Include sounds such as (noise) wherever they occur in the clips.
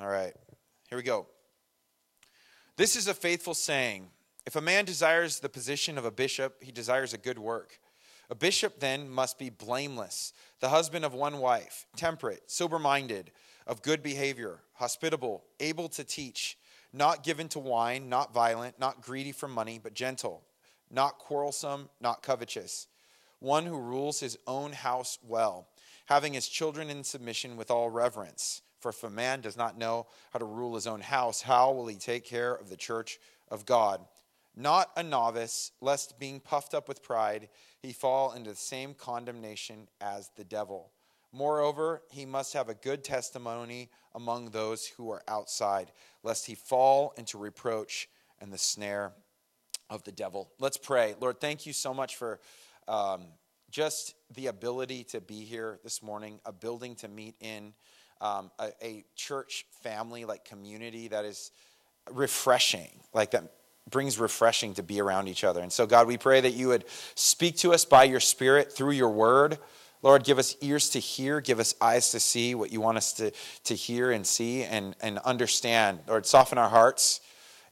All right, here we go. This is a faithful saying. If a man desires the position of a bishop, he desires a good work. A bishop then must be blameless, the husband of one wife, temperate, sober minded, of good behavior, hospitable, able to teach, not given to wine, not violent, not greedy for money, but gentle, not quarrelsome, not covetous, one who rules his own house well, having his children in submission with all reverence. For if a man does not know how to rule his own house, how will he take care of the church of God? Not a novice, lest being puffed up with pride, he fall into the same condemnation as the devil. Moreover, he must have a good testimony among those who are outside, lest he fall into reproach and the snare of the devil. Let's pray. Lord, thank you so much for um, just the ability to be here this morning, a building to meet in, um, a, a church family, like community that is refreshing, like that brings refreshing to be around each other. And so, God, we pray that you would speak to us by your Spirit through your word. Lord, give us ears to hear, give us eyes to see what you want us to, to hear and see and, and understand. Lord, soften our hearts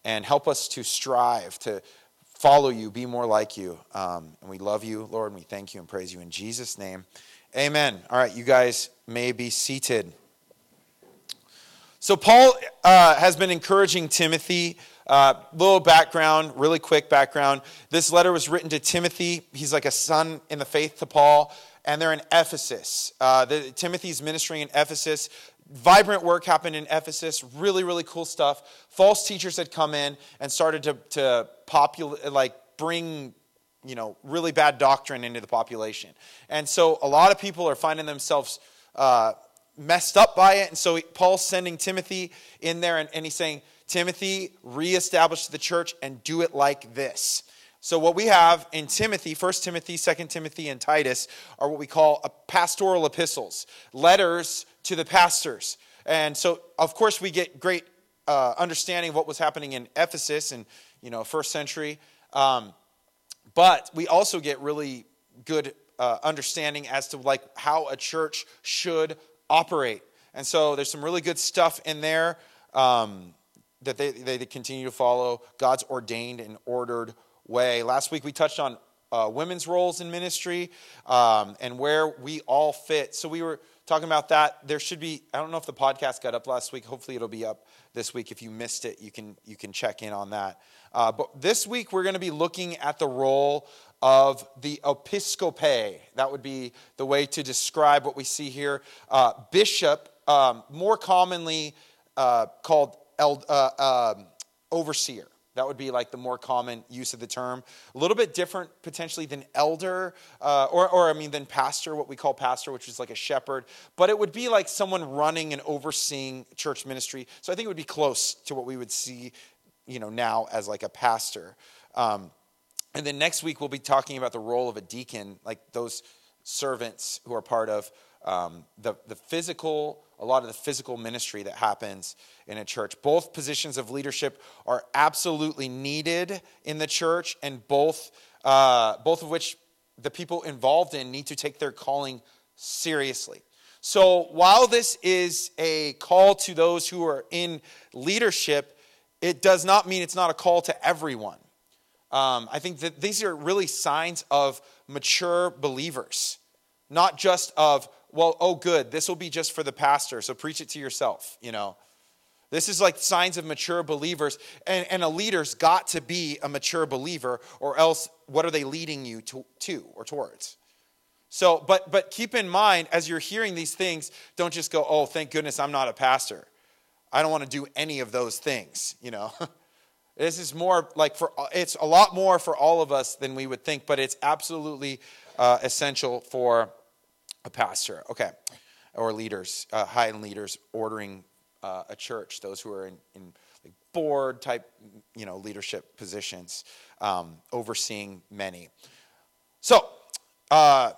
and help us to strive to follow you, be more like you. Um, and we love you, Lord, and we thank you and praise you in Jesus' name. Amen. All right, you guys may be seated. So, Paul uh, has been encouraging Timothy uh, little background, really quick background. This letter was written to Timothy. He's like a son in the faith to Paul, and they're in Ephesus. Uh, the, Timothy's ministry in Ephesus. Vibrant work happened in Ephesus. Really, really cool stuff. False teachers had come in and started to, to populate, like bring you know really bad doctrine into the population and so a lot of people are finding themselves uh, messed up by it and so paul's sending timothy in there and, and he's saying Timothy, reestablish the church and do it like this. So, what we have in Timothy, 1 Timothy, 2 Timothy, and Titus, are what we call pastoral epistles, letters to the pastors. And so, of course, we get great uh, understanding of what was happening in Ephesus in you know first century, um, but we also get really good uh, understanding as to like how a church should operate. And so, there's some really good stuff in there. Um, that they, they continue to follow God's ordained and ordered way. Last week we touched on uh, women's roles in ministry um, and where we all fit. So we were talking about that. There should be. I don't know if the podcast got up last week. Hopefully it'll be up this week. If you missed it, you can you can check in on that. Uh, but this week we're going to be looking at the role of the episcope. That would be the way to describe what we see here. Uh, bishop, um, more commonly uh, called eld, uh, um, overseer. That would be like the more common use of the term. A little bit different potentially than elder, uh, or, or I mean, than pastor, what we call pastor, which is like a shepherd. But it would be like someone running and overseeing church ministry. So I think it would be close to what we would see, you know, now as like a pastor. Um, and then next week we'll be talking about the role of a deacon, like those servants who are part of um, the, the physical, a lot of the physical ministry that happens in a church. Both positions of leadership are absolutely needed in the church, and both, uh, both of which the people involved in need to take their calling seriously. So while this is a call to those who are in leadership, it does not mean it's not a call to everyone. Um, I think that these are really signs of mature believers, not just of well, oh, good, this will be just for the pastor, so preach it to yourself, you know. This is like signs of mature believers, and, and a leader's got to be a mature believer, or else what are they leading you to, to or towards? So, but but keep in mind as you're hearing these things, don't just go, "Oh, thank goodness I'm not a pastor. I don't want to do any of those things." You know, (laughs) this is more like for it's a lot more for all of us than we would think, but it's absolutely uh, essential for a pastor, okay, or leaders, uh, high end leaders ordering uh, a church, those who are in, in like board type, you know, leadership positions, um, overseeing many. So, uh,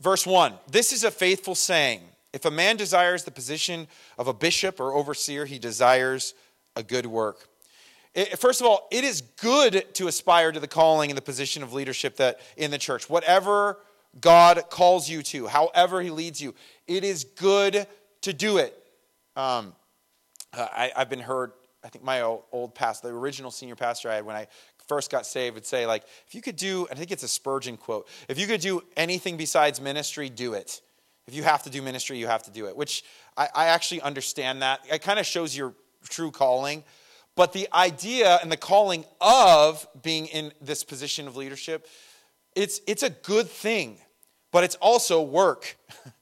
verse 1 this is a faithful saying. If a man desires the position of a bishop or overseer, he desires a good work. First of all, it is good to aspire to the calling and the position of leadership that in the church. Whatever God calls you to, however He leads you. It is good to do it. Um, uh, I, have been heard, I think my old, old pastor, the original senior pastor I had when I first got saved would say, like, if you could do, I think it's a Spurgeon quote, if you could do anything besides ministry, do it. If you have to do ministry, you have to do it, which I, I actually understand that. It kind of shows your true calling. But the idea and the calling of being in this position of leadership, it's, it's a good thing, but it's also work. (laughs)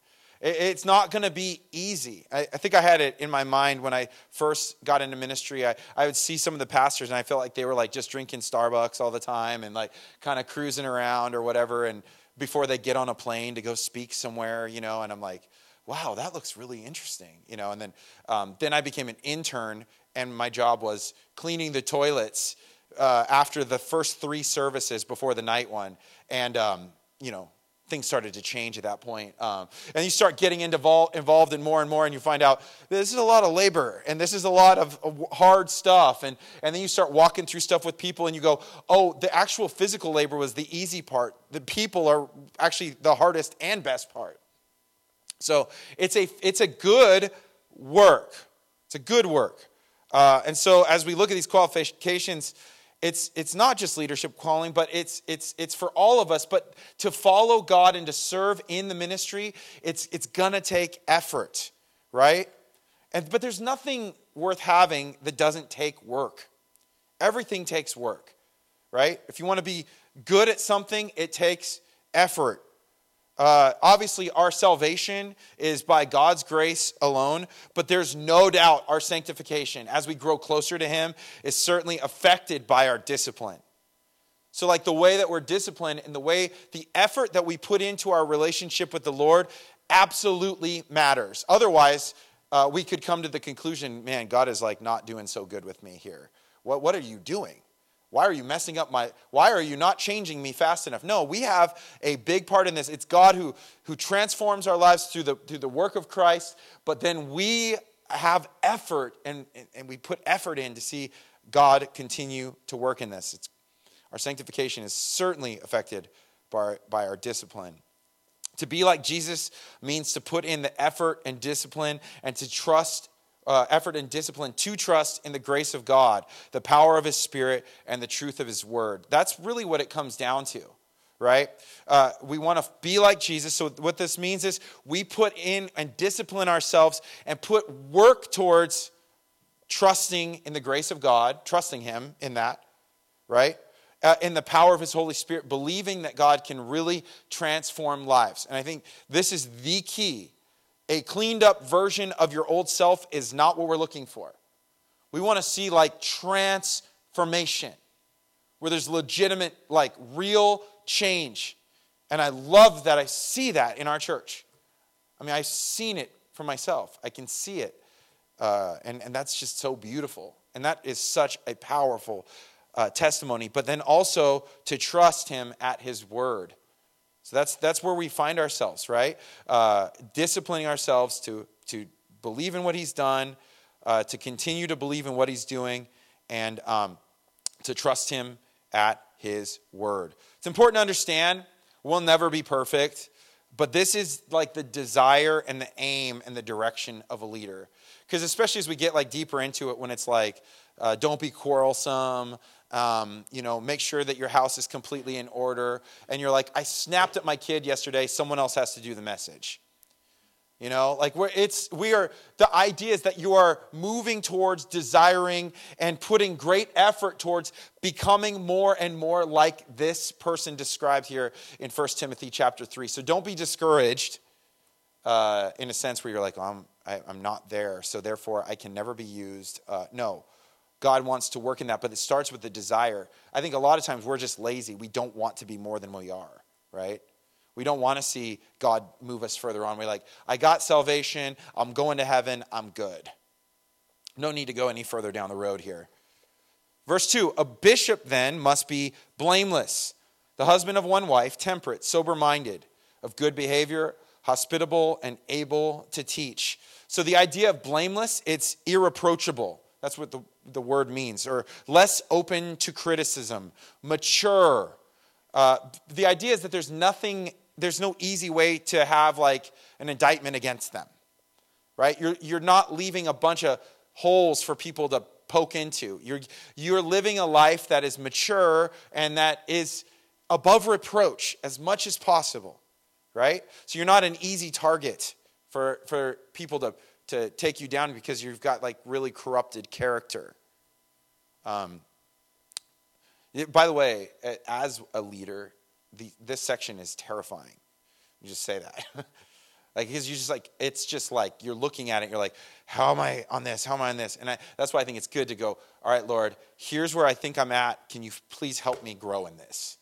It's not going to be easy. I, think I had it in my mind when I first got into ministry. I, I would see some of the pastors and I felt like they were like just drinking Starbucks all the time and like kind of cruising around or whatever. And before they get on a plane to go speak somewhere, you know, and I'm like, wow, that looks really interesting, you know. And then, um, then I became an intern, and my job was cleaning the toilets uh, after the first three services before the night one, and um, you know, things started to change at that point. Um, and you start getting involved, involved in more and more, and you find out this is a lot of labor and this is a lot of hard stuff. And, and then you start walking through stuff with people, and you go, oh, the actual physical labor was the easy part. The people are actually the hardest and best part. So it's a, it's a good work. It's a good work. Uh, and so as we look at these qualifications, it's, it's not just leadership calling, but it's, it's, it's for all of us. But to follow God and to serve in the ministry, it's, it's going to take effort, right? And, but there's nothing worth having that doesn't take work. Everything takes work, right? If you want to be good at something, it takes effort. Uh, obviously, our salvation is by God's grace alone, but there's no doubt our sanctification, as we grow closer to Him, is certainly affected by our discipline. So, like the way that we're disciplined and the way the effort that we put into our relationship with the Lord absolutely matters. Otherwise, uh, we could come to the conclusion man, God is like not doing so good with me here. What, what are you doing? Why are you messing up my, why are you not changing me fast enough? No, we have a big part in this. It's God who, who transforms our lives through the, through the work of Christ, but then we have effort and, and we put effort in to see God continue to work in this. It's, our sanctification is certainly affected by, by our discipline. To be like Jesus means to put in the effort and discipline and to trust uh, effort and discipline to trust in the grace of God, the power of His Spirit, and the truth of His Word. That's really what it comes down to, right? Uh, we want to be like Jesus. So, what this means is we put in and discipline ourselves and put work towards trusting in the grace of God, trusting Him in that, right? Uh, in the power of His Holy Spirit, believing that God can really transform lives. And I think this is the key a cleaned up version of your old self is not what we're looking for. We want to see like transformation, where there's legitimate, like real change. And I love that I see that in our church. I mean, I've seen it for myself, I can see it. Uh, and, and that's just so beautiful. And that is such a powerful uh, testimony. But then also to trust Him at His word. So that's, that's where we find ourselves, right? Uh, disciplining ourselves to, to believe in what he's done, uh, to continue to believe in what he's doing, and um, to trust him at his word. It's important to understand we'll never be perfect, but this is like the desire and the aim and the direction of a leader. Because especially as we get like deeper into it, when it's like, uh, don't be quarrelsome, um, you know, make sure that your house is completely in order. And you're like, I snapped at my kid yesterday. Someone else has to do the message. You know, like we're, it's, we are, the idea is that you are moving towards desiring and putting great effort towards becoming more and more like this person described here in 1 Timothy chapter 3. So don't be discouraged uh, in a sense where you're like, oh, I'm, I, am i am not there, so therefore I can never be used. Uh, no, God wants to work in that, but it starts with the desire. I think a lot of times we're just lazy. We don't want to be more than we are, right? We don't want to see God move us further on. We're like, I got salvation, I'm going to heaven, I'm good. No need to go any further down the road here. Verse 2 A bishop then must be blameless, the husband of one wife, temperate, sober minded, of good behavior, hospitable, and able to teach. So the idea of blameless, it's irreproachable. That's what the, the word means. Or less open to criticism, mature. Uh, the idea is that there's nothing, there's no easy way to have like an indictment against them, right? You're, you're not leaving a bunch of holes for people to poke into. You're, you're living a life that is mature and that is above reproach as much as possible, right? So you're not an easy target for, for people to, to take you down because you've got like really corrupted character. Um, by the way, as a leader, the, this section is terrifying. You just say that. (laughs) like, because you just like, it's just like, you're looking at it, you're like, how am I on this? How am I on this? And I, that's why I think it's good to go, all right, Lord, here's where I think I'm at. Can you please help me grow in this?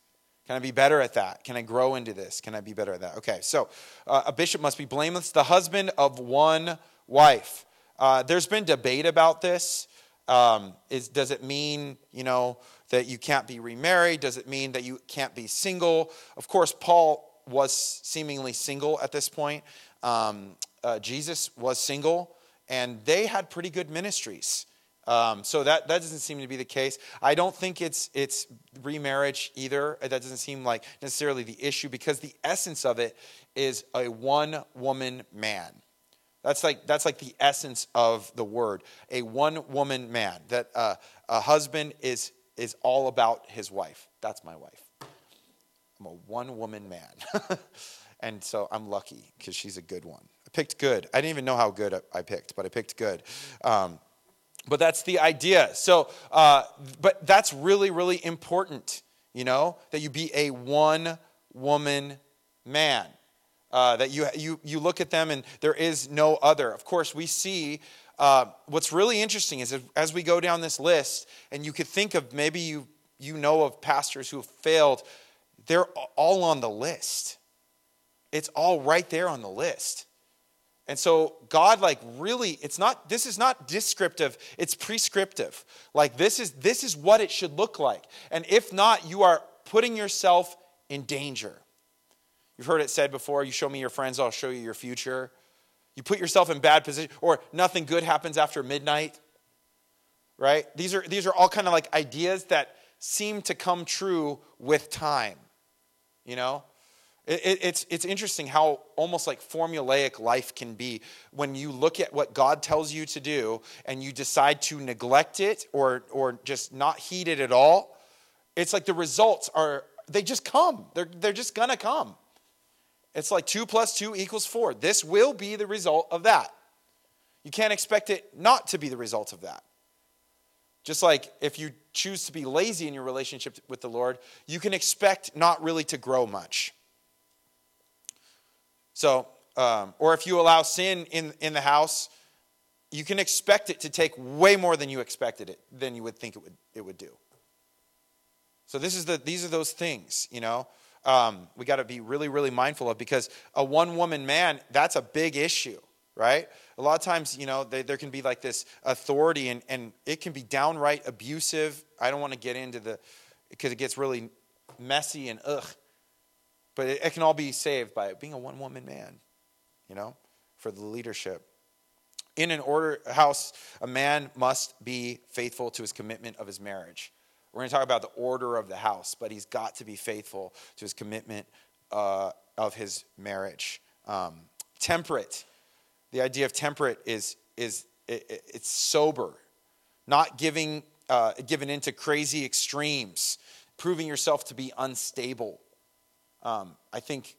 Can I be better at that? Can I grow into this? Can I be better at that? Okay, so uh, a bishop must be blameless, the husband of one wife. Uh, there's been debate about this. Um, is, does it mean, you know, that you can't be remarried? Does it mean that you can't be single? Of course, Paul was seemingly single at this point. Um, uh, Jesus was single, and they had pretty good ministries. Um, so that, that doesn't seem to be the case. I don't think it's, it's remarriage either. That doesn't seem like necessarily the issue because the essence of it is a one woman man. That's like, that's like the essence of the word a one woman man. That uh, a husband is is all about his wife. That's my wife. I'm a one woman man. (laughs) and so I'm lucky because she's a good one. I picked good. I didn't even know how good I picked, but I picked good. Um, but that's the idea. So, uh, but that's really, really important, you know, that you be a one woman man. Uh, that you, you, you look at them and there is no other. Of course, we see uh, what's really interesting is as we go down this list, and you could think of maybe you, you know of pastors who have failed, they're all on the list. It's all right there on the list. And so God like really it's not this is not descriptive, it's prescriptive. Like this is this is what it should look like. And if not, you are putting yourself in danger. You've heard it said before, you show me your friends, I'll show you your future. You put yourself in bad position, or nothing good happens after midnight. Right? These are, these are all kind of like ideas that seem to come true with time. You know? It, it, it's, it's interesting how almost like formulaic life can be when you look at what God tells you to do and you decide to neglect it or, or just not heed it at all. It's like the results are, they just come. They're, they're just gonna come. It's like 2 plus 2 equals 4. This will be the result of that. You can't expect it not to be the result of that. Just like if you choose to be lazy in your relationship with the Lord, you can expect not really to grow much. So, um, or if you allow sin in, in the house, you can expect it to take way more than you expected it, than you would think it would, it would do. So this is the, these are those things, you know um, we got to be really, really mindful of because a one woman man, that's a big issue, right? A lot of times, you know, they, there can be like this authority and, and it can be downright abusive. I don't want to get into the, because it gets really messy and ugh. But it, it can all be saved by being a one woman man, you know, for the leadership. In an order house, a man must be faithful to his commitment of his marriage. We're going to talk about the order of the house, but he's got to be faithful to his commitment uh, of his marriage. Um, temperate. The idea of temperate is, is it, it's sober, not giving, uh, given into crazy extremes, proving yourself to be unstable. Um, I think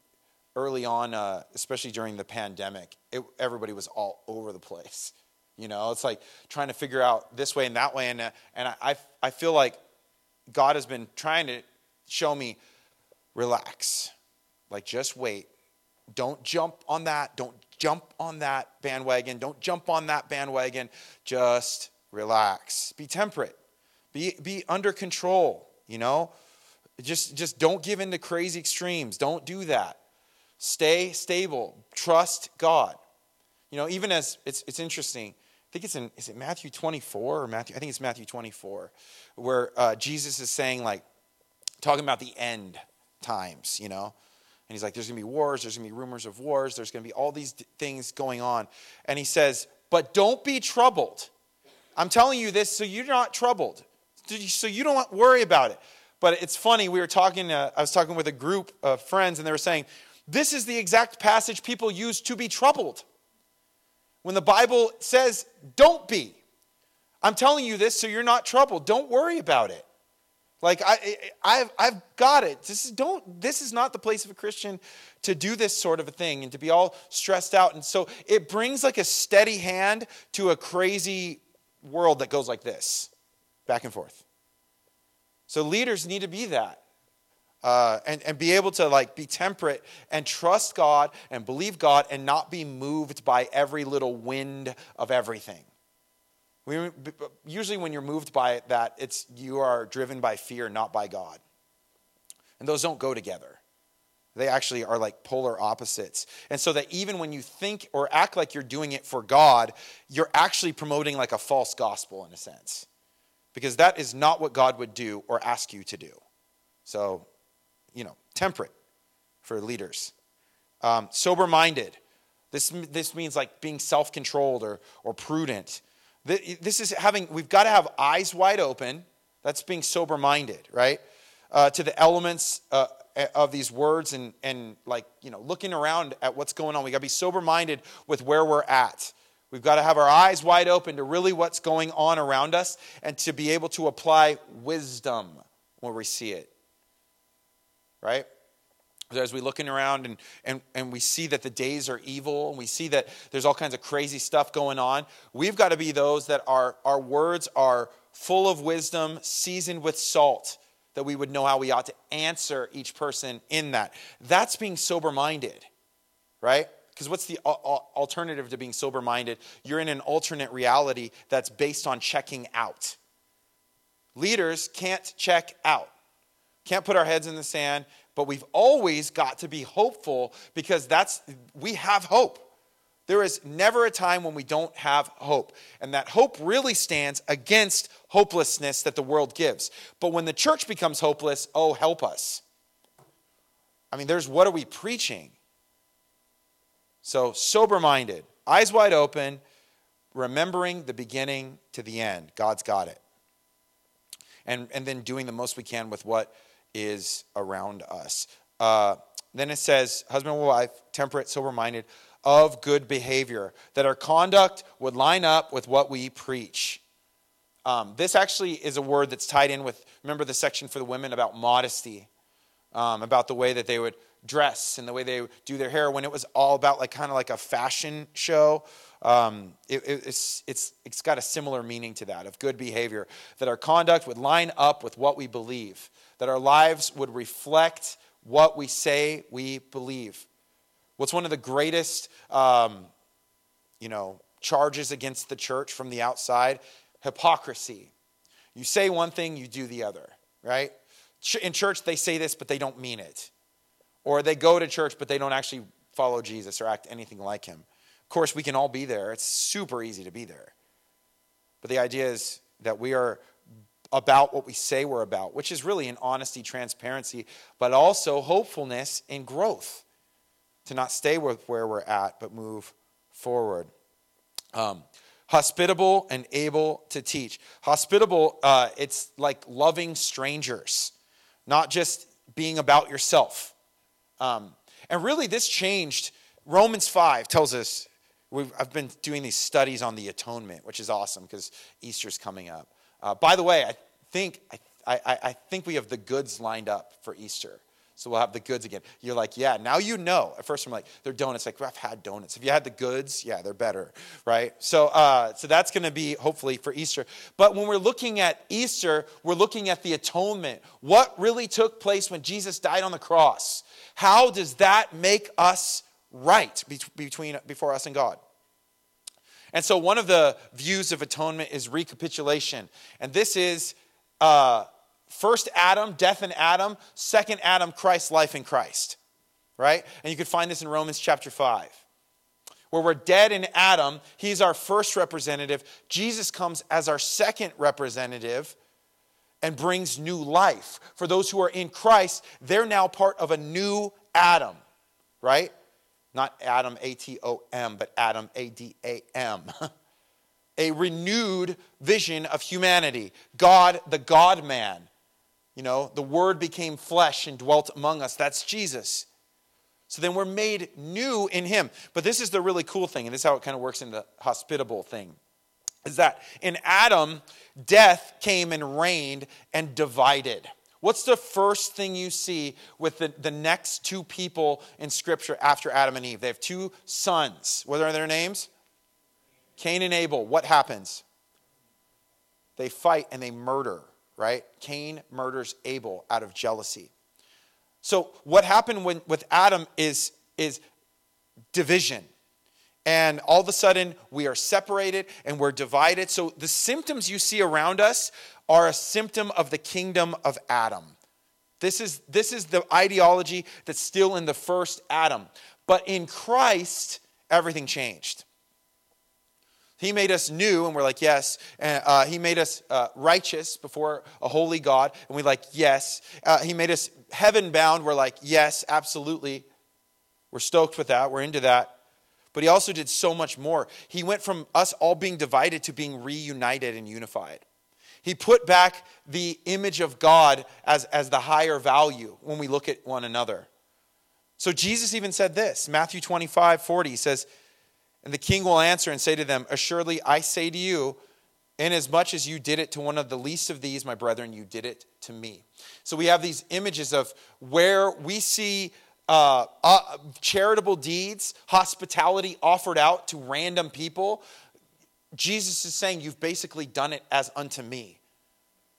early on, uh, especially during the pandemic, it, everybody was all over the place. You know, it's like trying to figure out this way and that way. And, uh, and I, I feel like God has been trying to show me relax. Like, just wait. Don't jump on that. Don't jump on that bandwagon. Don't jump on that bandwagon. Just relax. Be temperate. Be, be under control, you know? Just, just don't give in to crazy extremes. Don't do that. Stay stable. Trust God. You know, even as it's, it's interesting, think it's in, is it Matthew 24 or Matthew? I think it's Matthew 24, where uh, Jesus is saying, like, talking about the end times, you know? And he's like, there's gonna be wars, there's gonna be rumors of wars, there's gonna be all these d- things going on. And he says, but don't be troubled. I'm telling you this so you're not troubled, so you don't worry about it. But it's funny, we were talking, uh, I was talking with a group of friends, and they were saying, this is the exact passage people use to be troubled when the Bible says, don't be. I'm telling you this so you're not troubled. Don't worry about it. Like I, I've, I've got it. This is don't. This is not the place of a Christian to do this sort of a thing and to be all stressed out. And so it brings like a steady hand to a crazy world that goes like this, back and forth. So leaders need to be that. Uh, and, and be able to like be temperate and trust God and believe God and not be moved by every little wind of everything. We, usually, when you're moved by that, it's you are driven by fear, not by God. And those don't go together. They actually are like polar opposites. And so that even when you think or act like you're doing it for God, you're actually promoting like a false gospel in a sense. Because that is not what God would do or ask you to do. So, you know, temperate for leaders. Um, Sober minded. This, this means like being self controlled or, or prudent. This is having, we've got to have eyes wide open. That's being sober minded, right? Uh, to the elements uh, of these words and, and like, you know, looking around at what's going on. We've got to be sober minded with where we're at. We've got to have our eyes wide open to really what's going on around us and to be able to apply wisdom when we see it, right? as we looking around and, and, and we see that the days are evil and we see that there's all kinds of crazy stuff going on we've got to be those that are our words are full of wisdom seasoned with salt that we would know how we ought to answer each person in that. That's being sober minded right? Because what's the alternative to being sober minded you're in an alternate reality that's based on checking out. Leaders can't check out can't put our heads in the sand but we've always got to be hopeful because that's we have hope. There is never a time when we don't have hope. And that hope really stands against hopelessness that the world gives. But when the church becomes hopeless, oh, help us. I mean, there's what are we preaching? So, sober minded, eyes wide open, remembering the beginning to the end. God's got it. And, and then doing the most we can with what is around us. Uh, then it says, husband and wife, temperate, sober minded, of good behavior, that our conduct would line up with what we preach. Um, this actually is a word that's tied in with, remember the section for the women about modesty, um, about the way that they would dress and the way they do their hair when it was all about like kind of like a fashion show um, it, it's, it's, it's got a similar meaning to that of good behavior that our conduct would line up with what we believe that our lives would reflect what we say we believe. What's one of the greatest, um, you know, charges against the church from the outside? Hypocrisy. You say one thing, you do the other, right? In church, they say this, but they don't mean it. Or they go to church, but they don't actually follow Jesus or act anything like him. Course, we can all be there. It's super easy to be there. But the idea is that we are about what we say we're about, which is really an honesty, transparency, but also hopefulness and growth to not stay with where we're at, but move forward. Um, hospitable and able to teach. Hospitable, uh, it's like loving strangers, not just being about yourself. Um, and really, this changed. Romans 5 tells us, I've been doing these studies on the atonement, which is awesome because Easter's coming up. Uh, by the way, I think, I, I, I think we have the goods lined up for Easter. So we'll have the goods again. You're like, yeah, now you know. At first, I'm like, they're donuts. Like, I've had donuts. Have you had the goods? Yeah, they're better, right? So, uh, so that's going to be hopefully for Easter. But when we're looking at Easter, we're looking at the atonement. What really took place when Jesus died on the cross? How does that make us right between before us and God? And so, one of the views of atonement is recapitulation. And this is uh, first Adam, death in Adam, second Adam, Christ, life in Christ. Right? And you can find this in Romans chapter 5. Where we're dead in Adam, he's our first representative. Jesus comes as our second representative and brings new life. For those who are in Christ, they're now part of a new Adam, right? Not Adam, A T O M, but Adam, A D A M. (laughs) A renewed vision of humanity. God, the God man. You know, the Word became flesh and dwelt among us. That's Jesus. So then we're made new in Him. But this is the really cool thing, and this is how it kind of works in the hospitable thing. is that in Adam, death came and reigned and divided. What's the first thing you see with the, the next two people in Scripture after Adam and Eve? They have two sons. What are their names? Cain and Abel. What happens? They fight and they murder, right? Cain murders Abel out of jealousy. So, what happened when, with Adam is, is division. And all of a sudden, we are separated and we're divided. So, the symptoms you see around us are a symptom of the kingdom of Adam. This is, this is the ideology that's still in the first Adam. But in Christ, everything changed. He made us new, and we're like, yes. And, uh, he made us uh, righteous before a holy God, and we're like, yes. Uh, he made us heaven bound. We're like, yes, absolutely. We're stoked with that. We're into that. But he also did so much more. He went from us all being divided to being reunited and unified. He put back the image of God as, as the higher value when we look at one another. So Jesus even said this Matthew 25, 40 he says, And the king will answer and say to them, Assuredly, I say to you, inasmuch as you did it to one of the least of these, my brethren, you did it to me. So we have these images of where we see uh, uh, charitable deeds, hospitality offered out to random people Jesus is saying, You've basically done it as unto me.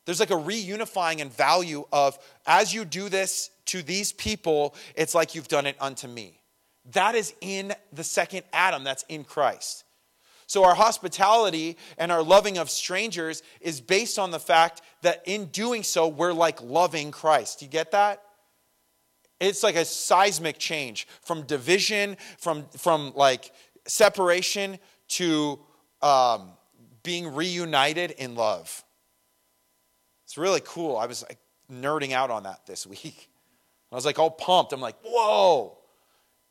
There's like a reunifying and value of as you do this to these people, it's like you've done it unto me. That is in the second Adam, that's in Christ. So, our hospitality and our loving of strangers is based on the fact that in doing so, we're like loving Christ. You get that? It's like a seismic change from division, from, from like separation to um, being reunited in love. It's really cool. I was like nerding out on that this (laughs) week. I was like all pumped. I'm like, whoa.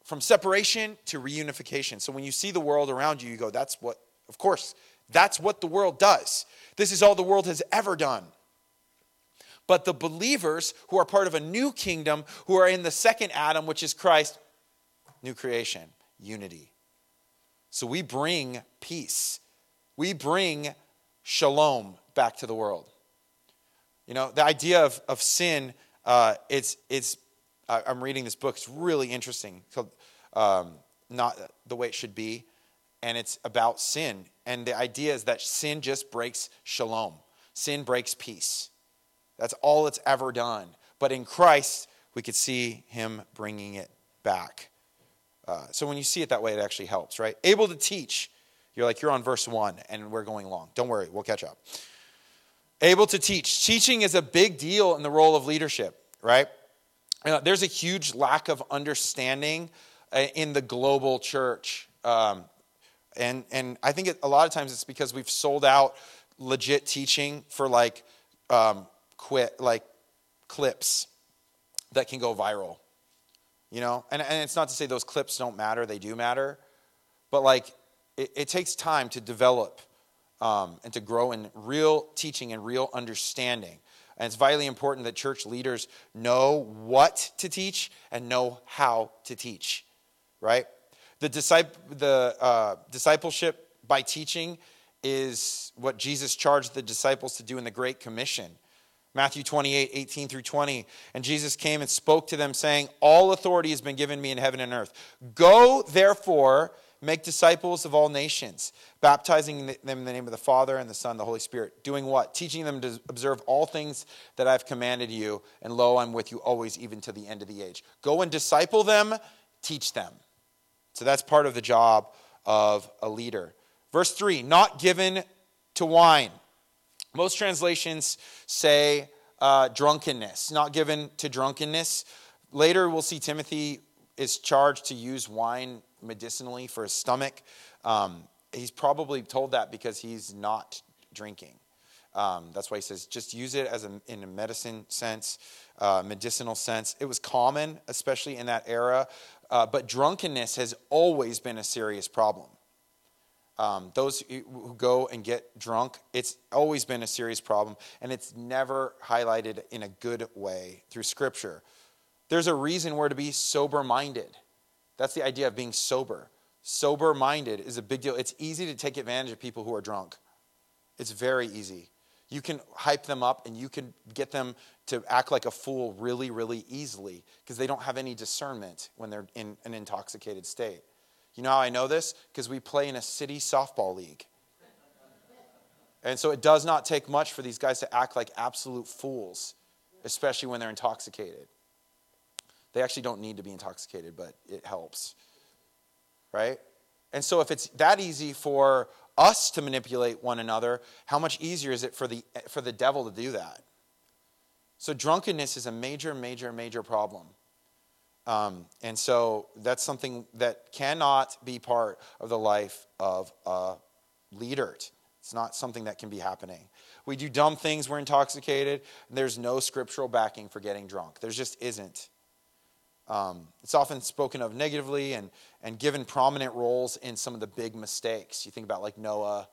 From separation to reunification. So when you see the world around you, you go, that's what, of course, that's what the world does. This is all the world has ever done. But the believers who are part of a new kingdom, who are in the second Adam, which is Christ, new creation, unity. So we bring peace. We bring shalom back to the world. You know, the idea of, of sin, uh, it's, it's, I'm reading this book, it's really interesting, called um, Not the Way It Should Be, and it's about sin. And the idea is that sin just breaks shalom, sin breaks peace. That's all it's ever done. But in Christ, we could see him bringing it back. Uh, so when you see it that way, it actually helps, right? Able to teach. You're like, you're on verse one, and we're going long. Don't worry, we'll catch up. Able to teach. Teaching is a big deal in the role of leadership, right? You know, there's a huge lack of understanding uh, in the global church. Um, and, and I think it, a lot of times it's because we've sold out legit teaching for like, um, quit, like clips that can go viral you know? And, and it's not to say those clips don't matter they do matter but like it, it takes time to develop um, and to grow in real teaching and real understanding. And it's vitally important that church leaders know what to teach and know how to teach right? The, disciple, the uh, discipleship by teaching is what jesus charged the disciples to do in the great commission Matthew 28, 18 through 20. And Jesus came and spoke to them, saying, All authority has been given me in heaven and earth. Go, therefore, make disciples of all nations, baptizing them in the name of the Father and the Son and the Holy Spirit. Doing what? Teaching them to observe all things that I've commanded you. And lo, I'm with you always, even to the end of the age. Go and disciple them, teach them. So that's part of the job of a leader. Verse 3 Not given to wine most translations say uh, drunkenness, not given to drunkenness. Later, we'll see Timothy is charged to use wine medicinally for his stomach. Um, he's probably told that because he's not drinking. Um, that's why he says just use it as a, in a medicine sense, uh, medicinal sense. It was common, especially in that era, uh, but drunkenness has always been a serious problem. Um, those who go and get drunk, it's always been a serious problem, and it's never highlighted in a good way through Scripture. There's a reason we're to be sober minded. That's the idea of being sober. Sober minded is a big deal. It's easy to take advantage of people who are drunk. It's very easy. You can hype them up and you can get them to act like a fool really, really easily because they don't have any discernment when they're in an intoxicated state. You know how I know this? Because we play in a city softball league. And so it does not take much for these guys to act like absolute fools, especially when they're intoxicated. They actually don't need to be intoxicated, but it helps. Right? And so if it's that easy for us to manipulate one another, how much easier is it for the, for the devil to do that? So drunkenness is a major, major, major problem. Um, and so that's something that cannot be part of the life of a leader. It's not something that can be happening. We do dumb things, we're intoxicated, there's no scriptural backing for getting drunk. There just isn't. Um, it's often spoken of negatively and, and given prominent roles in some of the big mistakes. You think about like Noah,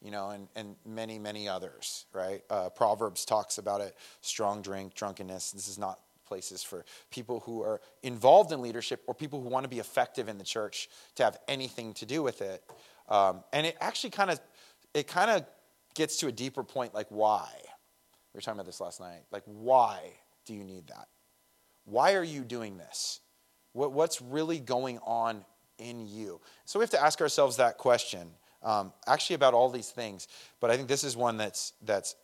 you know, and, and many, many others, right? Uh, Proverbs talks about it strong drink, drunkenness. This is not places for people who are involved in leadership or people who want to be effective in the church to have anything to do with it. Um, and it actually kind of it kind of gets to a deeper point like why? We were talking about this last night. Like why do you need that? Why are you doing this? What, what's really going on in you? So we have to ask ourselves that question um, actually about all these things but i think this is one that's that's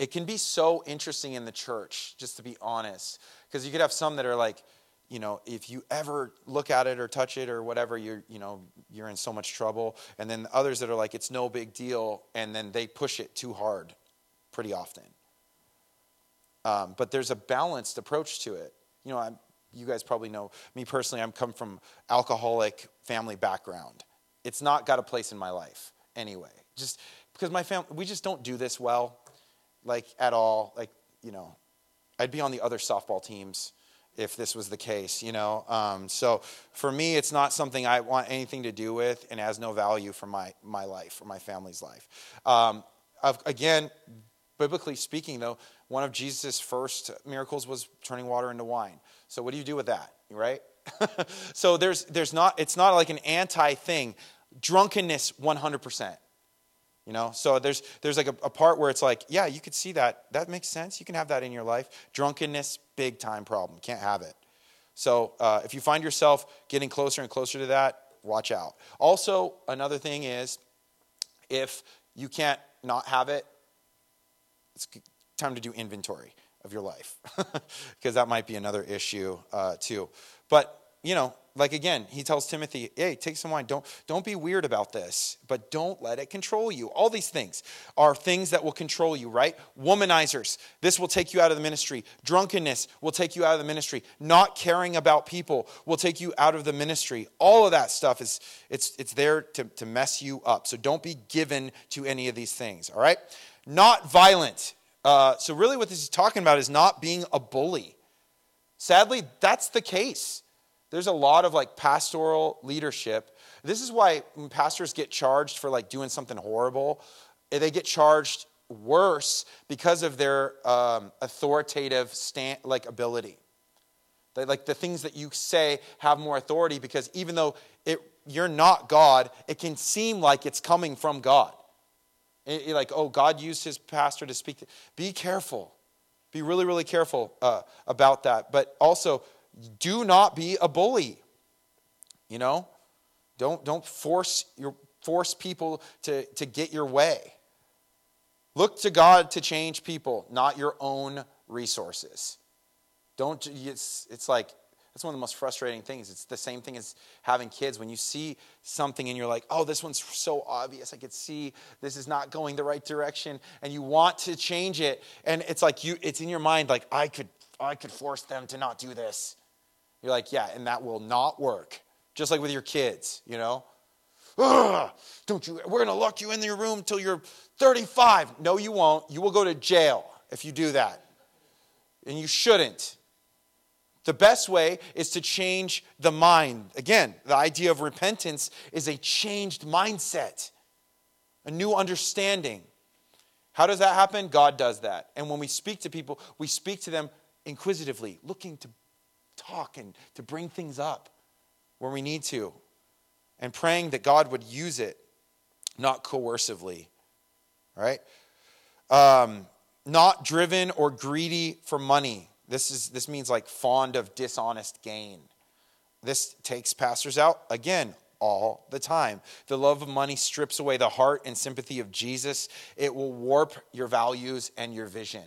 it can be so interesting in the church just to be honest because you could have some that are like you know, if you ever look at it or touch it or whatever, you're, you know, you're in so much trouble. And then others that are like, it's no big deal, and then they push it too hard pretty often. Um, but there's a balanced approach to it. You know, I'm, you guys probably know me personally. I'm come from alcoholic family background. It's not got a place in my life anyway. Just because my family, we just don't do this well, like at all. Like you know, I'd be on the other softball teams if this was the case, you know. Um, so for me, it's not something I want anything to do with, and has no value for my my life or my family's life. Um, again, biblically speaking, though, one of Jesus' first miracles was turning water into wine. So what do you do with that, right? (laughs) so there's there's not it's not like an anti thing. Drunkenness, one hundred percent. You know, so there's there's like a, a, part where it's like, yeah, you could see that. That makes sense. You can have that in your life. Drunkenness, big time problem. Can't have it. So uh, if you find yourself getting closer and closer to that, watch out. Also, another thing is, if you can't not have it, it's time to do inventory of your life (laughs) because that might be another issue uh, too. But you know, like again, he tells Timothy, hey, take some wine. Don't, don't be weird about this, but don't let it control you. All these things are things that will control you, right? Womanizers, this will take you out of the ministry. Drunkenness will take you out of the ministry. Not caring about people will take you out of the ministry. All of that stuff is it's it's there to, to mess you up. So don't be given to any of these things, all right? Not violent. Uh, so really what this is talking about is not being a bully. Sadly, that's the case. There's a lot of like pastoral leadership. This is why pastors get charged for like doing something horrible, they get charged worse because of their um, authoritative stand, like ability. They, like the things that you say have more authority because even though it, you're not God, it can seem like it's coming from God. It, it, like, oh, God used his pastor to speak. To, be careful. Be really, really careful uh, about that. But also, do not be a bully. You know? Don't, don't force, your, force people to, to get your way. Look to God to change people, not your own resources. Don't, it's, it's like, that's one of the most frustrating things. It's the same thing as having kids. When you see something and you're like, oh, this one's so obvious. I could see this is not going the right direction. And you want to change it. And it's like you, it's in your mind, like, I could, I could force them to not do this. You're like, yeah, and that will not work. Just like with your kids, you know? Ugh, don't you, we're gonna lock you in your room until you're 35. No, you won't. You will go to jail if you do that. And you shouldn't. The best way is to change the mind. Again, the idea of repentance is a changed mindset, a new understanding. How does that happen? God does that. And when we speak to people, we speak to them inquisitively, looking to talk and to bring things up where we need to, and praying that God would use it, not coercively. Right? Um, not driven or greedy for money. This, is, this means like fond of dishonest gain. This takes pastors out, again, all the time. The love of money strips away the heart and sympathy of Jesus. It will warp your values and your vision.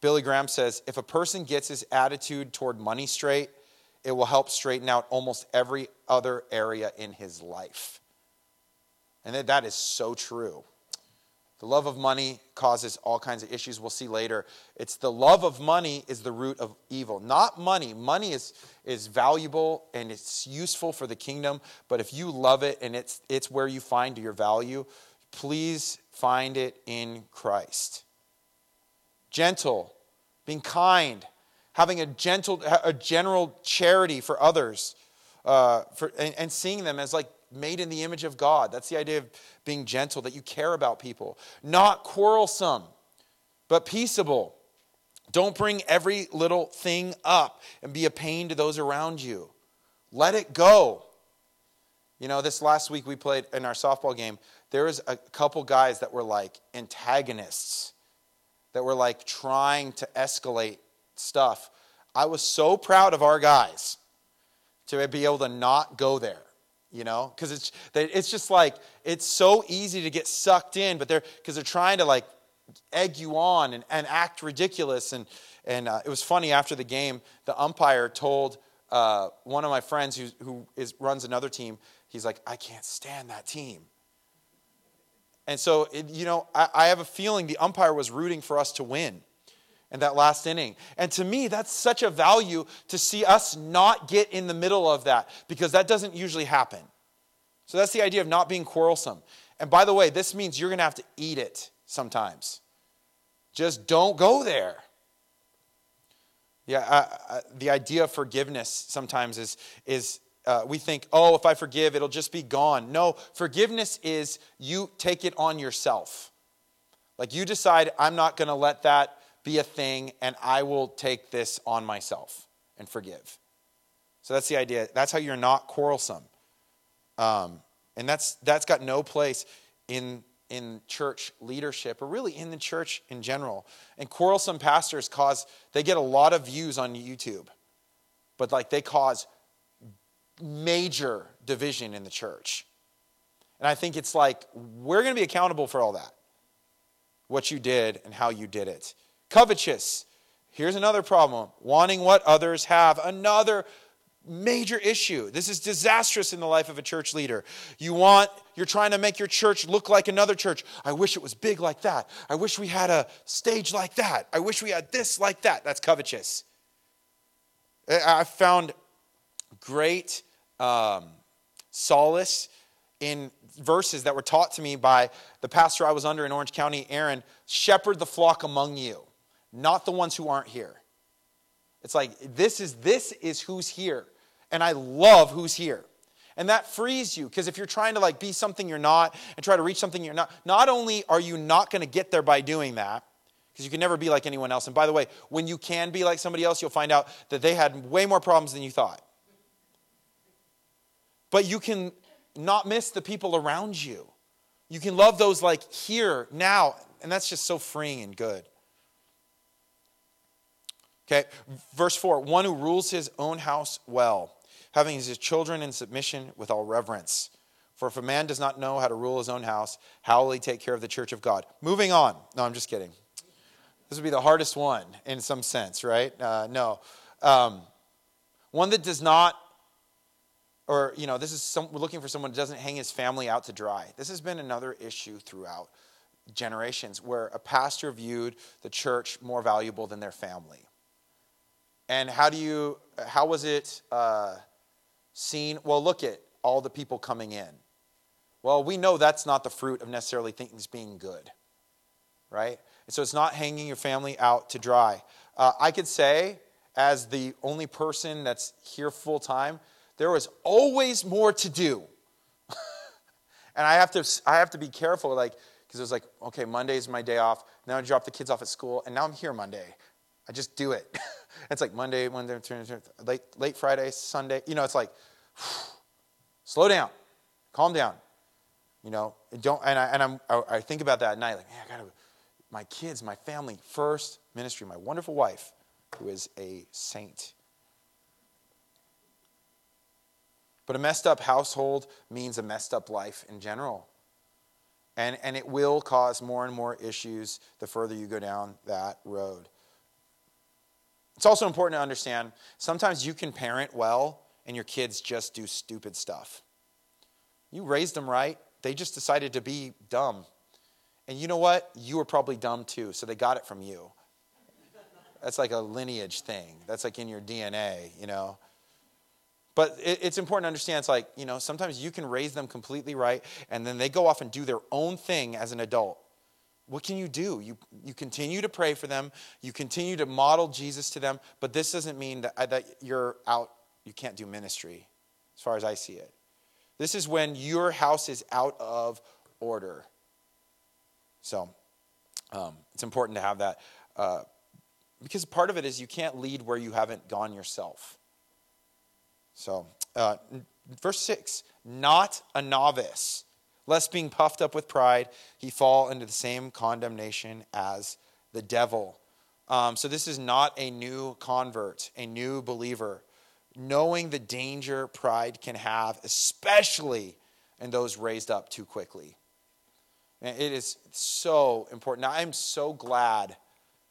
Billy Graham says if a person gets his attitude toward money straight, it will help straighten out almost every other area in his life. And that is so true. The love of money causes all kinds of issues we'll see later. It's the love of money is the root of evil. Not money. Money is, is valuable and it's useful for the kingdom, but if you love it and it's, it's where you find your value, please find it in Christ. Gentle, being kind, having a gentle, a general charity for others, uh, for, and, and seeing them as like made in the image of God. That's the idea of being gentle, that you care about people. Not quarrelsome, but peaceable. Don't bring every little thing up and be a pain to those around you. Let it go. You know, this last week we played in our softball game, there was a couple guys that were like antagonists, that were like trying to escalate stuff. I was so proud of our guys to be able to not go there you know because it's it's just like it's so easy to get sucked in but they're because they're trying to like egg you on and, and act ridiculous and and uh, it was funny after the game the umpire told uh, one of my friends who, who is, runs another team he's like i can't stand that team and so it, you know I, I have a feeling the umpire was rooting for us to win in that last inning. And to me, that's such a value to see us not get in the middle of that because that doesn't usually happen. So that's the idea of not being quarrelsome. And by the way, this means you're going to have to eat it sometimes. Just don't go there. Yeah, I, I, the idea of forgiveness sometimes is, is uh, we think, oh, if I forgive, it'll just be gone. No, forgiveness is you take it on yourself. Like you decide, I'm not going to let that be a thing, and I will take this on myself and forgive. So that's the idea. That's how you're not quarrelsome. Um, and that's, that's got no place in, in church leadership or really in the church in general. And quarrelsome pastors cause, they get a lot of views on YouTube, but like they cause major division in the church. And I think it's like, we're going to be accountable for all that what you did and how you did it. Covetous. Here's another problem wanting what others have. Another major issue. This is disastrous in the life of a church leader. You want, you're trying to make your church look like another church. I wish it was big like that. I wish we had a stage like that. I wish we had this like that. That's covetous. I found great um, solace in verses that were taught to me by the pastor I was under in Orange County, Aaron shepherd the flock among you not the ones who aren't here. It's like this is this is who's here. And I love who's here. And that frees you because if you're trying to like be something you're not and try to reach something you're not, not only are you not going to get there by doing that, because you can never be like anyone else. And by the way, when you can be like somebody else, you'll find out that they had way more problems than you thought. But you can not miss the people around you. You can love those like here, now, and that's just so freeing and good. Okay, verse 4 one who rules his own house well, having his children in submission with all reverence. For if a man does not know how to rule his own house, how will he take care of the church of God? Moving on. No, I'm just kidding. This would be the hardest one in some sense, right? Uh, no. Um, one that does not, or, you know, this is some, we're looking for someone who doesn't hang his family out to dry. This has been another issue throughout generations where a pastor viewed the church more valuable than their family. And how do you, how was it uh, seen? Well, look at all the people coming in. Well, we know that's not the fruit of necessarily things being good, right? And so it's not hanging your family out to dry. Uh, I could say, as the only person that's here full time, there was always more to do. (laughs) and I have to, I have to be careful, like, because it was like, okay, Monday's my day off. Now I drop the kids off at school, and now I'm here Monday. I just do it. (laughs) it's like Monday, Monday, late, late Friday, Sunday. You know, it's like, (sighs) slow down, calm down. You know, don't, and I, and I'm, I think about that at night, like, man, I gotta, my kids, my family, first ministry, my wonderful wife, who is a saint. But a messed up household means a messed up life in general. And, and it will cause more and more issues the further you go down that road. It's also important to understand sometimes you can parent well and your kids just do stupid stuff. You raised them right, they just decided to be dumb. And you know what? You were probably dumb too, so they got it from you. That's like a lineage thing. That's like in your DNA, you know. But it's important to understand it's like, you know, sometimes you can raise them completely right, and then they go off and do their own thing as an adult. What can you do? You, you continue to pray for them, you continue to model Jesus to them, but this doesn't mean that, that you're out, you can't do ministry, as far as I see it. This is when your house is out of order. So um, it's important to have that. Uh, because part of it is you can't lead where you haven't gone yourself. So, uh, verse 6 not a novice, lest being puffed up with pride, he fall into the same condemnation as the devil. Um, so, this is not a new convert, a new believer knowing the danger pride can have, especially in those raised up too quickly. And it is so important. Now, I'm so glad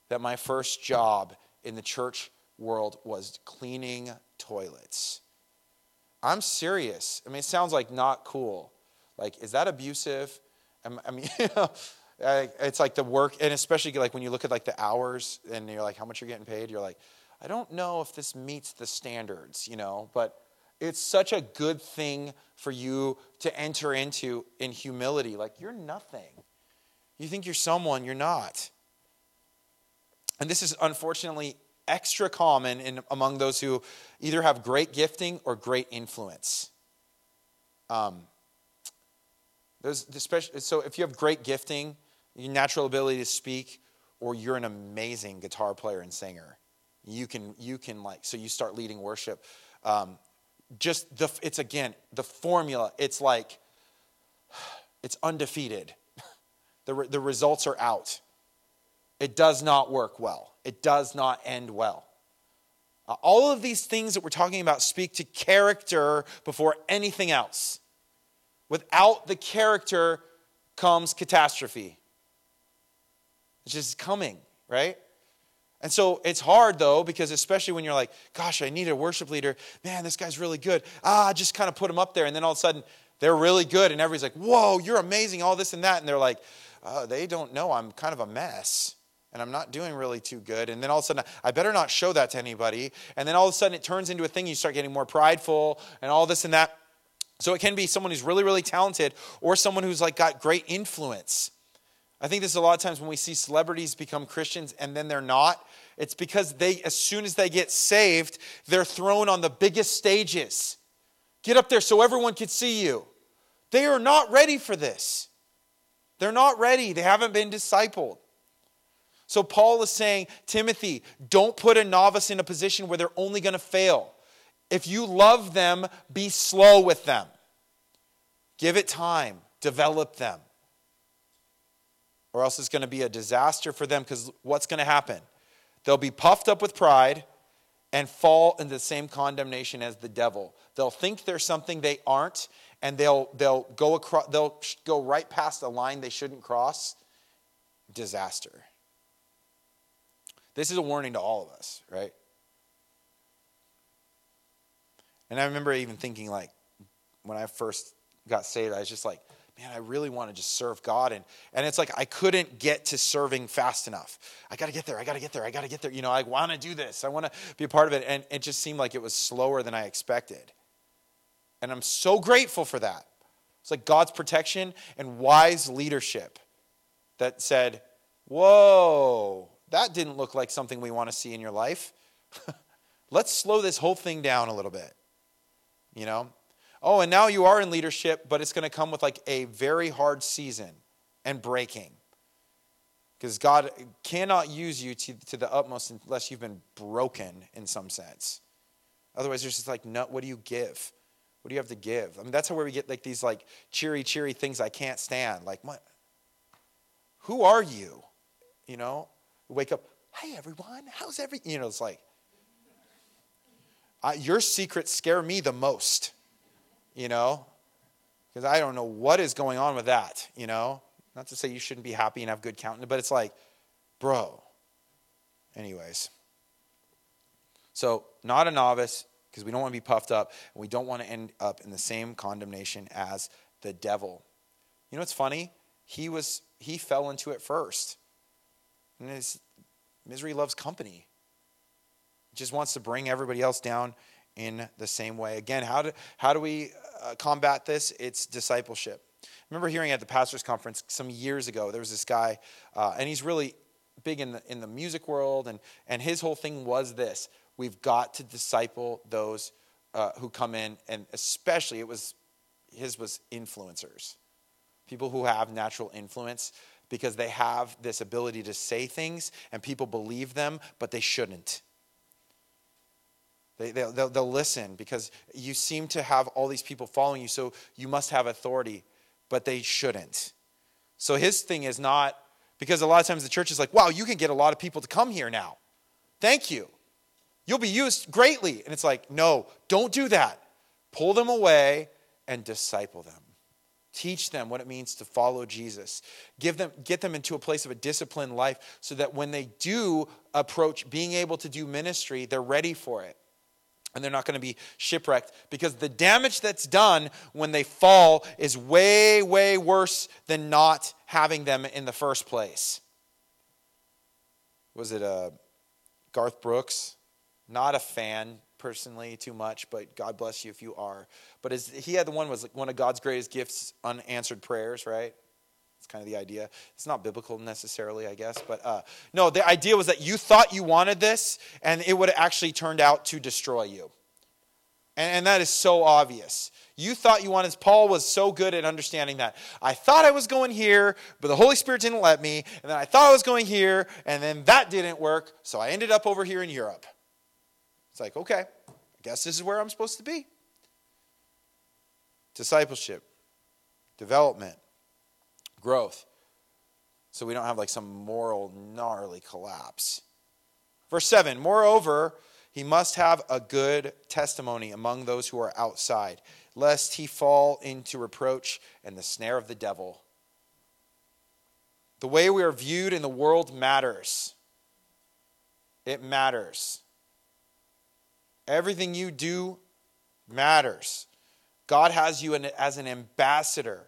that my first job in the church world was cleaning toilets. I'm serious. I mean, it sounds like not cool. Like, is that abusive? I mean, (laughs) you know, it's like the work, and especially like when you look at like the hours and you're like, how much you're getting paid, you're like, I don't know if this meets the standards, you know, but it's such a good thing for you to enter into in humility. Like, you're nothing. You think you're someone, you're not. And this is unfortunately extra common in, among those who either have great gifting or great influence. Um, especially, so if you have great gifting, your natural ability to speak, or you're an amazing guitar player and singer, you can you can like so you start leading worship. Um, just the it's again the formula it's like it's undefeated. (laughs) The, the results are out. It does not work well it does not end well uh, all of these things that we're talking about speak to character before anything else without the character comes catastrophe it's just coming right and so it's hard though, because especially when you're like, gosh, I need a worship leader. Man, this guy's really good. Ah, just kind of put him up there. And then all of a sudden, they're really good. And everybody's like, whoa, you're amazing, all this and that. And they're like, oh, they don't know I'm kind of a mess. And I'm not doing really too good. And then all of a sudden, I better not show that to anybody. And then all of a sudden, it turns into a thing. You start getting more prideful and all this and that. So it can be someone who's really, really talented or someone who's like got great influence. I think this is a lot of times when we see celebrities become Christians and then they're not. It's because they, as soon as they get saved, they're thrown on the biggest stages. Get up there so everyone can see you. They are not ready for this. They're not ready. They haven't been discipled. So Paul is saying, Timothy, don't put a novice in a position where they're only going to fail. If you love them, be slow with them. Give it time, develop them or else it's going to be a disaster for them because what's going to happen? They'll be puffed up with pride and fall into the same condemnation as the devil. They'll think they're something they aren't, and they'll, they'll, go, across, they'll go right past a line they shouldn't cross. Disaster. This is a warning to all of us, right? And I remember even thinking, like, when I first got saved, I was just like, man, I really want to just serve God. And, and it's like I couldn't get to serving fast enough. I got to get there. I got to get there. I got to get there. You know, I want to do this. I want to be a part of it. And it just seemed like it was slower than I expected. And I'm so grateful for that. It's like God's protection and wise leadership that said, whoa, that didn't look like something we want to see in your life. (laughs) Let's slow this whole thing down a little bit. You know? Oh, and now you are in leadership, but it's going to come with like a very hard season and breaking. Because God cannot use you to, to the utmost unless you've been broken in some sense. Otherwise, there's just like, no, what do you give? What do you have to give? I mean, that's where we get like these like cheery, cheery things I can't stand. Like, what? Who are you? You know, wake up, hey everyone, how's every? You know, it's like, your secrets scare me the most. You know, because I don't know what is going on with that. You know, not to say you shouldn't be happy and have good countenance, but it's like, bro. Anyways, so not a novice, because we don't want to be puffed up and we don't want to end up in the same condemnation as the devil. You know what's funny? He was he fell into it first. And his misery loves company. Just wants to bring everybody else down in the same way. Again, how do how do we uh, combat this? It's discipleship. I remember hearing at the pastors conference some years ago. There was this guy, uh, and he's really big in the in the music world, and and his whole thing was this: We've got to disciple those uh, who come in, and especially it was his was influencers, people who have natural influence because they have this ability to say things and people believe them, but they shouldn't. They, they'll, they'll, they'll listen because you seem to have all these people following you, so you must have authority, but they shouldn't. So his thing is not because a lot of times the church is like, wow, you can get a lot of people to come here now. Thank you. You'll be used greatly. And it's like, no, don't do that. Pull them away and disciple them. Teach them what it means to follow Jesus. Give them, get them into a place of a disciplined life so that when they do approach being able to do ministry, they're ready for it. And they're not going to be shipwrecked because the damage that's done when they fall is way, way worse than not having them in the first place. Was it uh, Garth Brooks? Not a fan personally too much, but God bless you if you are. But his, he had the one was like one of God's greatest gifts, unanswered prayers, right? It's kind of the idea. It's not biblical necessarily, I guess, but uh, no. The idea was that you thought you wanted this, and it would have actually turned out to destroy you. And, and that is so obvious. You thought you wanted. Paul was so good at understanding that. I thought I was going here, but the Holy Spirit didn't let me. And then I thought I was going here, and then that didn't work. So I ended up over here in Europe. It's like, okay, I guess this is where I'm supposed to be. Discipleship, development, growth. So we don't have like some moral gnarly collapse. Verse 7 Moreover, he must have a good testimony among those who are outside, lest he fall into reproach and the snare of the devil. The way we are viewed in the world matters. It matters. Everything you do matters. God has you as an ambassador,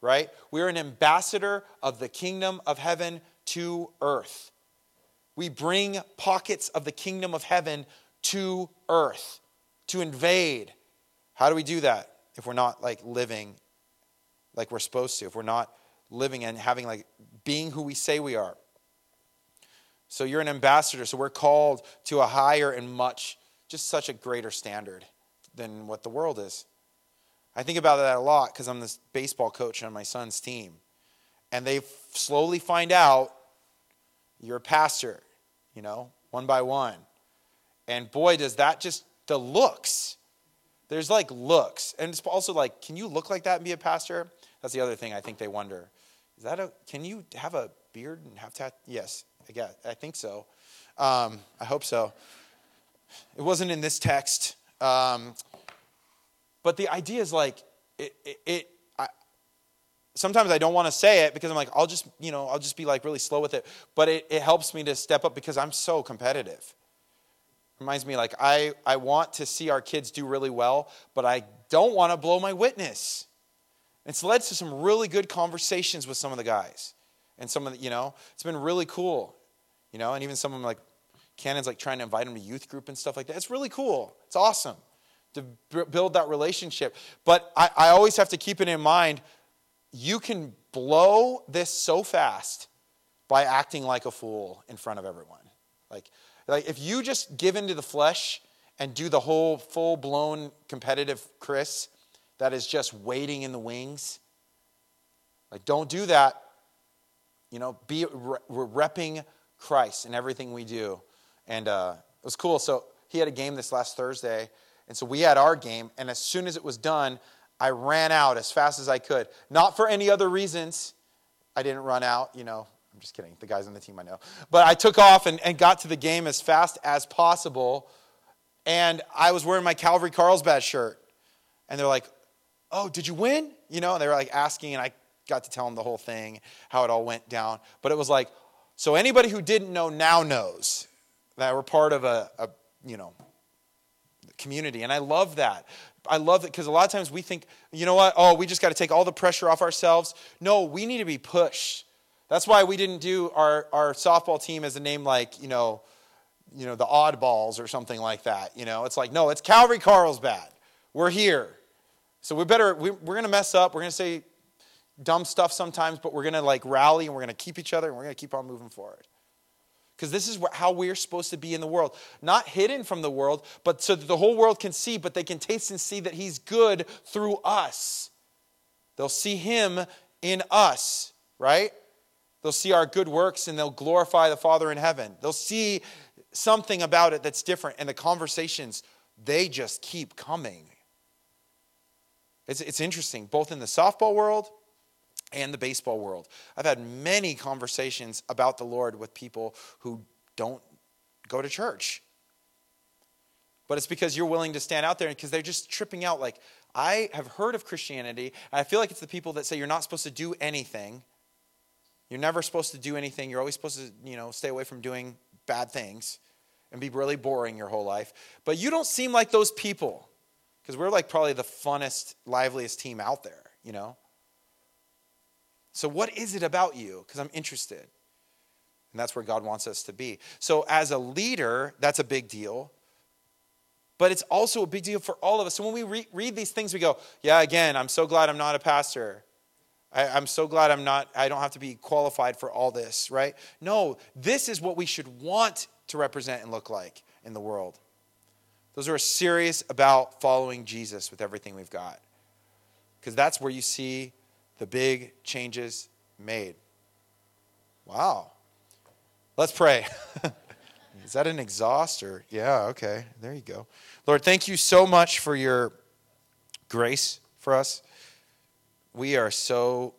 right? We're an ambassador of the kingdom of heaven to earth. We bring pockets of the kingdom of heaven to earth to invade. How do we do that if we're not like living like we're supposed to? If we're not living and having like being who we say we are? So you're an ambassador, so we're called to a higher and much just such a greater standard than what the world is. I think about that a lot because I'm this baseball coach on my son's team. And they slowly find out you're a pastor, you know, one by one. And boy, does that just, the looks. There's like looks. And it's also like, can you look like that and be a pastor? That's the other thing I think they wonder. Is that a, can you have a beard and have tat? Yes, I guess, I think so. Um, I hope so. It wasn't in this text. Um, but the idea is like, it, it, it I, sometimes I don't want to say it because I'm like, I'll just, you know, I'll just be like really slow with it. But it, it helps me to step up because I'm so competitive. Reminds me, like, I, I want to see our kids do really well, but I don't want to blow my witness. It's led to some really good conversations with some of the guys. And some of the, you know, it's been really cool. You know, and even some of them like, Cannon's like trying to invite him to youth group and stuff like that. It's really cool. It's awesome to b- build that relationship. But I, I always have to keep it in mind you can blow this so fast by acting like a fool in front of everyone. Like, like if you just give into the flesh and do the whole full blown competitive Chris that is just waiting in the wings, like don't do that. You know, be we're repping Christ in everything we do. And uh, it was cool. So he had a game this last Thursday, And so we had our game, and as soon as it was done, I ran out as fast as I could. Not for any other reasons. I didn't run out, you know. I'm just kidding. The guys on the team I know. But I took off and, and got to the game as fast as possible. And I was wearing my Calvary Carlsbad shirt. And they're like, Oh, did you win? You know, and they were like asking, and I got to tell them the whole thing, how it all went down. But it was like, so anybody who didn't know now knows that we're part of a, a you know, community. And I love that. I love it because a lot of times we think, you know what? Oh, we just got to take all the pressure off ourselves. No, we need to be pushed. That's why we didn't do our, our softball team as a name like, you know, you know, the oddballs or something like that. You know, it's like, no, it's Calvary Carlsbad. We're here. So we better, we, we're going to mess up. We're going to say dumb stuff sometimes, but we're going to like rally and we're going to keep each other and we're going to keep on moving forward. Because this is how we're supposed to be in the world. Not hidden from the world, but so that the whole world can see, but they can taste and see that He's good through us. They'll see Him in us, right? They'll see our good works and they'll glorify the Father in heaven. They'll see something about it that's different, and the conversations, they just keep coming. It's, it's interesting, both in the softball world and the baseball world. I've had many conversations about the Lord with people who don't go to church. But it's because you're willing to stand out there because they're just tripping out. Like, I have heard of Christianity, and I feel like it's the people that say you're not supposed to do anything. You're never supposed to do anything. You're always supposed to, you know, stay away from doing bad things and be really boring your whole life. But you don't seem like those people because we're like probably the funnest, liveliest team out there, you know? So, what is it about you? Because I'm interested. And that's where God wants us to be. So, as a leader, that's a big deal. But it's also a big deal for all of us. So, when we re- read these things, we go, Yeah, again, I'm so glad I'm not a pastor. I, I'm so glad I'm not, I don't have to be qualified for all this, right? No, this is what we should want to represent and look like in the world. Those who are serious about following Jesus with everything we've got. Because that's where you see the big changes made. Wow. Let's pray. (laughs) Is that an exhaust or? Yeah, okay. There you go. Lord, thank you so much for your grace for us. We are so